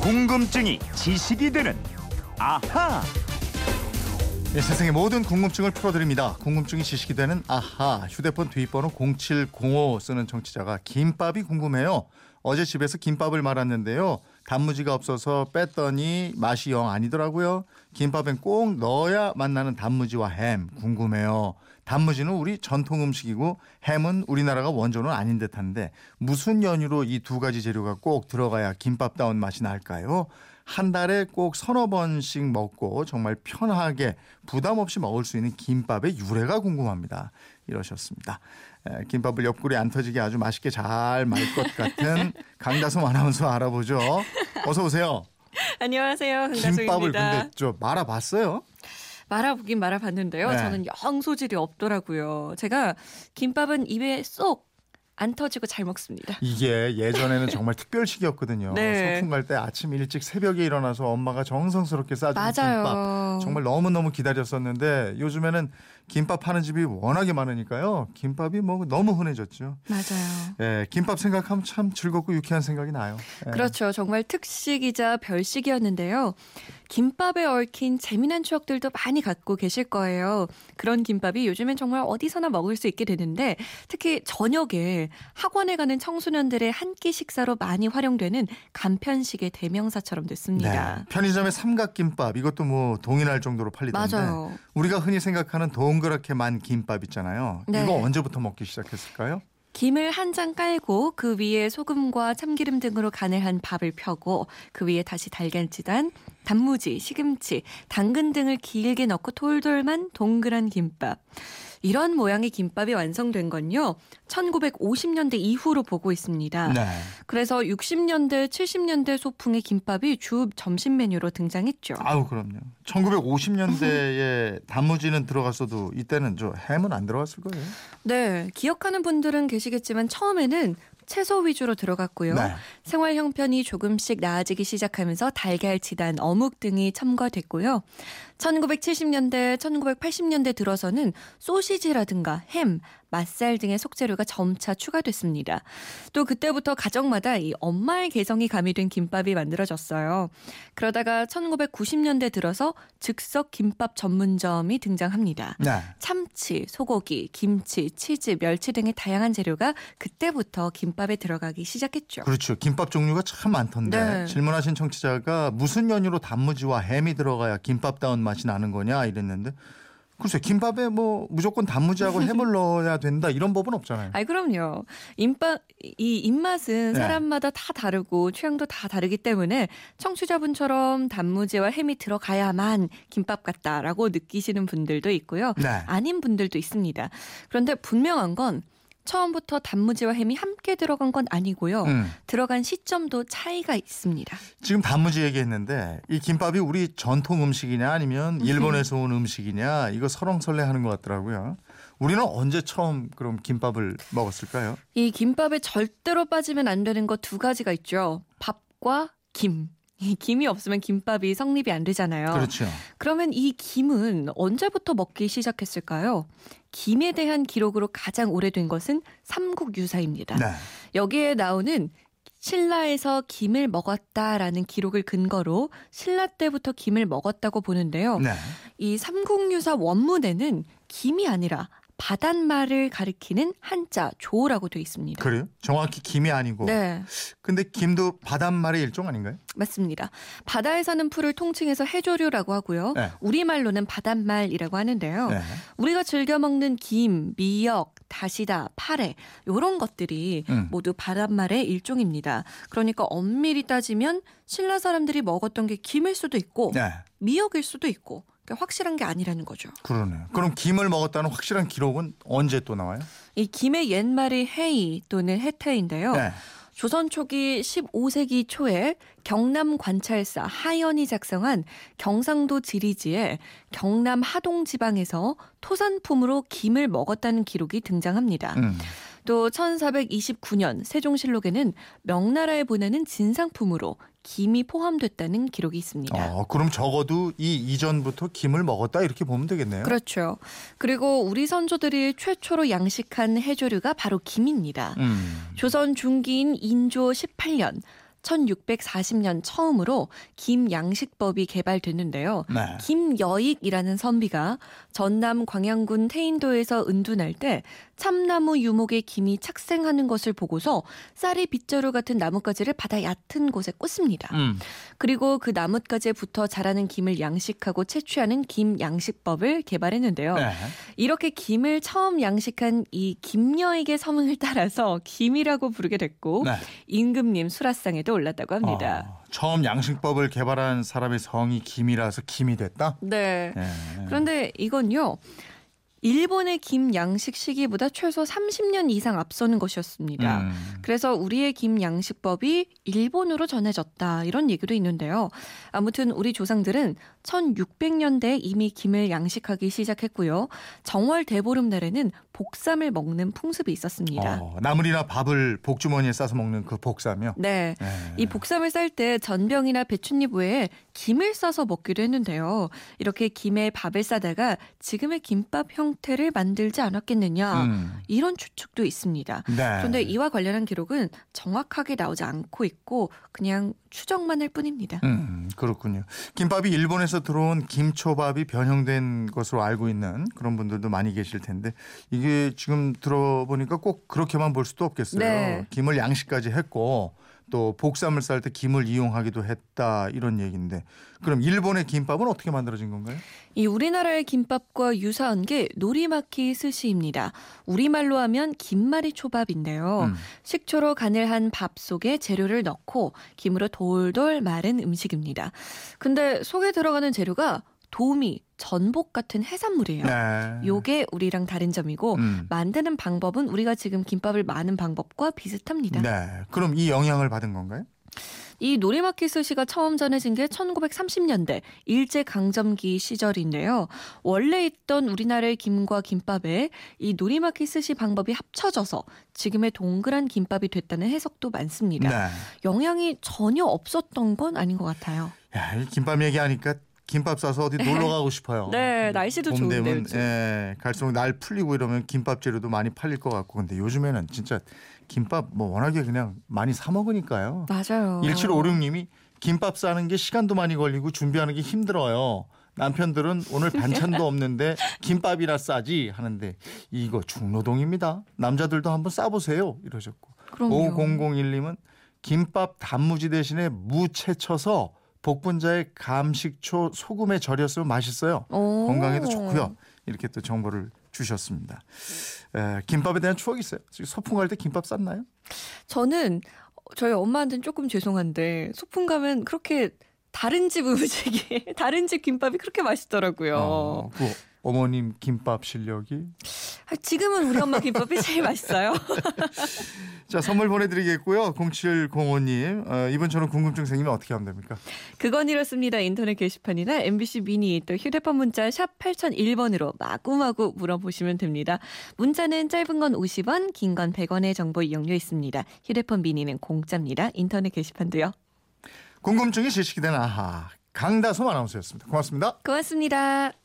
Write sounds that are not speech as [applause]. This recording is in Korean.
궁금증이 지식이 되는 아하. 네, 세상의 모든 궁금증을 풀어드립니다. 궁금증이 지식이 되는 아하. 휴대폰 뒷번호 0705 쓰는 청취자가 김밥이 궁금해요. 어제 집에서 김밥을 말았는데요. 단무지가 없어서 뺐더니 맛이 영 아니더라고요. 김밥엔 꼭 넣어야 만나는 단무지와 햄 궁금해요. 단무지는 우리 전통 음식이고 햄은 우리나라가 원조는 아닌 듯한데 무슨 연유로 이 두 가지 재료가 꼭 들어가야 김밥다운 맛이 날까요? 한 달에 꼭 서너 번씩 먹고 정말 편하게 부담 없이 먹을 수 있는 김밥의 유래가 궁금합니다. 이러셨습니다. 에, 김밥을 옆구리 안 터지게 아주 맛있게 잘 말 것 같은 [laughs] 강다솜 아나운서 알아보죠. 어서 오세요. 안녕하세요. 김밥을 강다솜입니다. 근데 저 말아봤어요? 말아보긴 말아봤는데요. 네. 저는 영 소질이 없더라고요. 제가 김밥은 입에 쏙안 터지고 잘 먹습니다. 이게 예전에는 [laughs] 정말 특별식이었거든요. 네. 소풍 갈 때 아침 일찍 새벽에 일어나서 엄마가 정성스럽게 싸주는 김밥. 정말 너무 너무 기다렸었는데 요즘에는 김밥 하는 집이 워낙에 많으니까요. 김밥이 뭐 너무 흔해졌죠. 맞아요. 예, 김밥 생각하면 참 즐겁고 유쾌한 생각이 나요. 예. 그렇죠. 정말 특식이자 별식이었는데요. 김밥에 얽힌 재미난 추억들도 많이 갖고 계실 거예요. 그런 김밥이 요즘엔 정말 어디서나 먹을 수 있게 되는데 특히 저녁에 학원에 가는 청소년들의 한 끼 식사로 많이 활용되는 간편식의 대명사처럼 됐습니다. 네. 편의점의 삼각김밥 이것도 뭐 동일할 정도로 팔리던데 맞아요. 우리가 흔히 생각하는 동그랗게 만 김밥 있잖아요. 네. 이거 언제부터 먹기 시작했을까요? 김을 한 장 깔고 그 위에 소금과 참기름 등으로 간을 한 밥을 펴고 그 위에 다시 달걀지단, 단무지, 시금치, 당근 등을 길게 넣고 돌돌만 동그란 김밥. 이런 모양의 김밥이 완성된 건요. 1950년대 이후로 보고 있습니다. 네. 그래서 60년대, 70년대 소풍의 김밥이 주 점심 메뉴로 등장했죠. 아우 그럼요. 1950년대에 단무지는 [laughs] 들어갔어도 이때는 저 햄은 안 들어갔을 거예요. 네, 기억하는 분들은 계시겠지만 처음에는 채소 위주로 들어갔고요. 네. 생활 형편이 조금씩 나아지기 시작하면서 달걀, 지단, 어묵 등이 첨가됐고요. 1970년대, 1980년대 들어서는 소시지라든가 햄, 맛살 등의 속재료가 점차 추가됐습니다. 또 그때부터 가정마다 이 엄마의 개성이 가미된 김밥이 만들어졌어요. 그러다가 1990년대 들어서 즉석 김밥 전문점이 등장합니다. 네. 참치, 소고기, 김치, 치즈, 멸치 등의 다양한 재료가 그때부터 김밥에 들어가기 시작했죠. 그렇죠. 김밥 종류가 참 많던데 네. 질문하신 청취자가 무슨 연유로 단무지와 햄이 들어가야 김밥다운 맛이 나는 거냐 이랬는데 글쎄 김밥에 뭐 무조건 단무지하고 햄을 넣어야 된다 이런 법은 없잖아요. 아이 그럼요. 입맛 이 입맛은 네. 사람마다 다 다르고 취향도 다 다르기 때문에 청취자분처럼 단무지와 햄이 들어가야만 김밥 같다라고 느끼시는 분들도 있고요. 네. 아닌 분들도 있습니다. 그런데 분명한 건 처음부터 단무지와 햄이 함께 들어간 건 아니고요. 음. 들어간 시점도 차이가 있습니다. 지금 단무지 얘기했는데 이 김밥이 우리 전통 음식이냐 아니면 일본에서 온 음식이냐 이거 설렁설레하는 것 같더라고요. 우리는 언제 처음 그럼 김밥을 먹었을까요? 이 김밥에 절대로 빠지면 안 되는 거 두 가지가 있죠. 밥과 김. 이 김이 없으면 김밥이 성립이 안 되잖아요. 그렇죠. 그러면 이 김은 언제부터 먹기 시작했을까요? 김에 대한 기록으로 가장 오래된 것은 삼국유사입니다. 네. 여기에 나오는 신라에서 김을 먹었다라는 기록을 근거로 신라 때부터 김을 먹었다고 보는데요. 네. 이 삼국유사 원문에는 김이 아니라 바닷말을 가리키는 한자 조라고 되어 있습니다. 그래요? 정확히 김이 아니고. 네, 근데 김도 바닷말의 일종 아닌가요? 맞습니다. 바다에 사는 풀을 통칭해서 해조류라고 하고요. 네. 우리말로는 바닷말이라고 하는데요. 네. 우리가 즐겨 먹는 김, 미역, 다시다, 파래 이런 것들이 음. 모두 바닷말의 일종입니다. 그러니까 엄밀히 따지면 신라 사람들이 먹었던 게 김일 수도 있고 네. 미역일 수도 있고 그러니까 확실한 게 아니라는 거죠. 그러네요. 그럼 김을 먹었다는 확실한 기록은 언제 또 나와요? 이 김의 옛말이 해이 또는 해태인데요. 네. 조선 초기 15세기 초에 경남 관찰사 하연이 작성한 경상도 지리지에 경남 하동 지방에서 토산품으로 김을 먹었다는 기록이 등장합니다. 음. 또 1429년 세종실록에는 명나라에 보내는 진상품으로 김이 포함됐다는 기록이 있습니다. 어, 그럼 적어도 이 이전부터 김을 먹었다 이렇게 보면 되겠네요. 그렇죠. 그리고 우리 선조들이 최초로 양식한 해조류가 바로 김입니다. 음. 조선 중기인 인조 18년 1640년 처음으로 김 양식법이 개발됐는데요. 네. 김여익이라는 선비가 전남 광양군 태인도에서 은둔할 때 참나무 유목에 김이 착생하는 것을 보고서 쌀이 빗자루 같은 나뭇가지를 바다 얕은 곳에 꽂습니다. 음. 그리고 그 나뭇가지에 붙어 자라는 김을 양식하고 채취하는 김 양식법을 개발했는데요. 네. 이렇게 김을 처음 양식한 이 김여익의 서문을 따라서 김이라고 부르게 됐고 네. 임금님 수라상에도 올랐다고 합니다. 어, 처음 양식법을 개발한 사람의 성이 김이라서 김이 됐다. 네. 네. 그런데 이건요. 일본의 김 양식 시기보다 최소 30년 이상 앞서는 것이었습니다. 음. 그래서 우리의 김 양식법이 일본으로 전해졌다 이런 얘기도 있는데요. 아무튼 우리 조상들은 1600년대에 이미 김을 양식하기 시작했고요. 정월 대보름날에는 복삼을 먹는 풍습이 있었습니다. 어, 나물이나 밥을 복주머니에 싸서 먹는 그 복삼이요. 네. 네. 이 복삼을 쌀 때 전병이나 배춧잎 외에 김을 싸서 먹기도 했는데요. 이렇게 김에 밥을 싸다가 지금의 김밥 형태를 만들지 않았겠느냐 음. 이런 추측도 있습니다. 네. 그런데 이와 관련한 기록은 정확하게 나오지 않고 있고 그냥 추정만 할 뿐입니다. 음, 그렇군요. 김밥이 일본에서 들어온 김초밥이 변형된 것으로 알고 있는 그런 분들도 많이 계실 텐데 이게 지금 들어보니까 꼭 그렇게만 볼 수도 없겠어요. 네. 김을 양식까지 했고 또 복삼을 쌀 때 김을 이용하기도 했다 이런 얘기인데 그럼 일본의 김밥은 어떻게 만들어진 건가요? 이 우리나라의 김밥과 유사한 게 노리마키 스시입니다. 우리말로 하면 김말이 초밥인데요. 음. 식초로 간을 한 밥 속에 재료를 넣고 김으로 돌돌 마른 음식입니다. 근데 속에 들어가는 재료가 도미, 전복 같은 해산물이에요. 네. 요게 우리랑 다른 점이고 음. 만드는 방법은 우리가 지금 김밥을 마는 방법과 비슷합니다. 네. 그럼 이 영향을 받은 건가요? 이 노리마키 스시가 처음 전해진 게 1930년대 일제 강점기 시절인데요. 원래 있던 우리나라의 김과 김밥에 이 노리마키 스시 방법이 합쳐져서 지금의 동그란 김밥이 됐다는 해석도 많습니다. 네. 영향이 전혀 없었던 건 아닌 것 같아요. 야, 이 김밥 얘기하니까 김밥 싸서 어디 놀러 가고 싶어요. 네, 날씨도 봄 좋은데 요즘. 예, 갈수록 날 풀리고 이러면 김밥 재료도 많이 팔릴 것 같고 근데 요즘에는 진짜 김밥 뭐 워낙에 그냥 많이 사 먹으니까요. 맞아요. 1756님이 김밥 싸는 게 시간도 많이 걸리고 준비하는 게 힘들어요. 남편들은 오늘 반찬도 없는데 [laughs] 김밥이나 싸지 하는데 이거 중노동입니다. 남자들도 한번 싸보세요 이러셨고 그럼요. 5001님은 김밥 단무지 대신에 무 채 쳐서 복분자에 감식초 소금에 절였으면 맛있어요. 오. 건강에도 좋고요. 이렇게 또 정보를 주셨습니다. 에, 김밥에 대한 추억이 있어요. 소풍 갈 때 김밥 쌌나요? 저는 저희 엄마한테는 조금 죄송한데 소풍 가면 그렇게 다른 집 음식이 [laughs] 다른 집 김밥이 그렇게 맛있더라고요. 어, 그 어머님 김밥 실력이 아, 지금은 우리 엄마 김밥이 제일 맛있어요. [laughs] 자 선물 보내드리겠고요. 0705님 어, 이번처럼 궁금증 생기면 어떻게 하면 됩니까? 그건 이렇습니다. 인터넷 게시판이나 MBC 미니 또 휴대폰 문자 샵 8001번으로 마구마구 물어보시면 됩니다. 문자는 짧은 건 50원, 긴 건 100원의 정보 이용료 있습니다. 휴대폰 미니는 공짜입니다. 인터넷 게시판도요. 궁금증이 지식이 아하 강다솜 아나운서였습니다. 고맙습니다. 고맙습니다.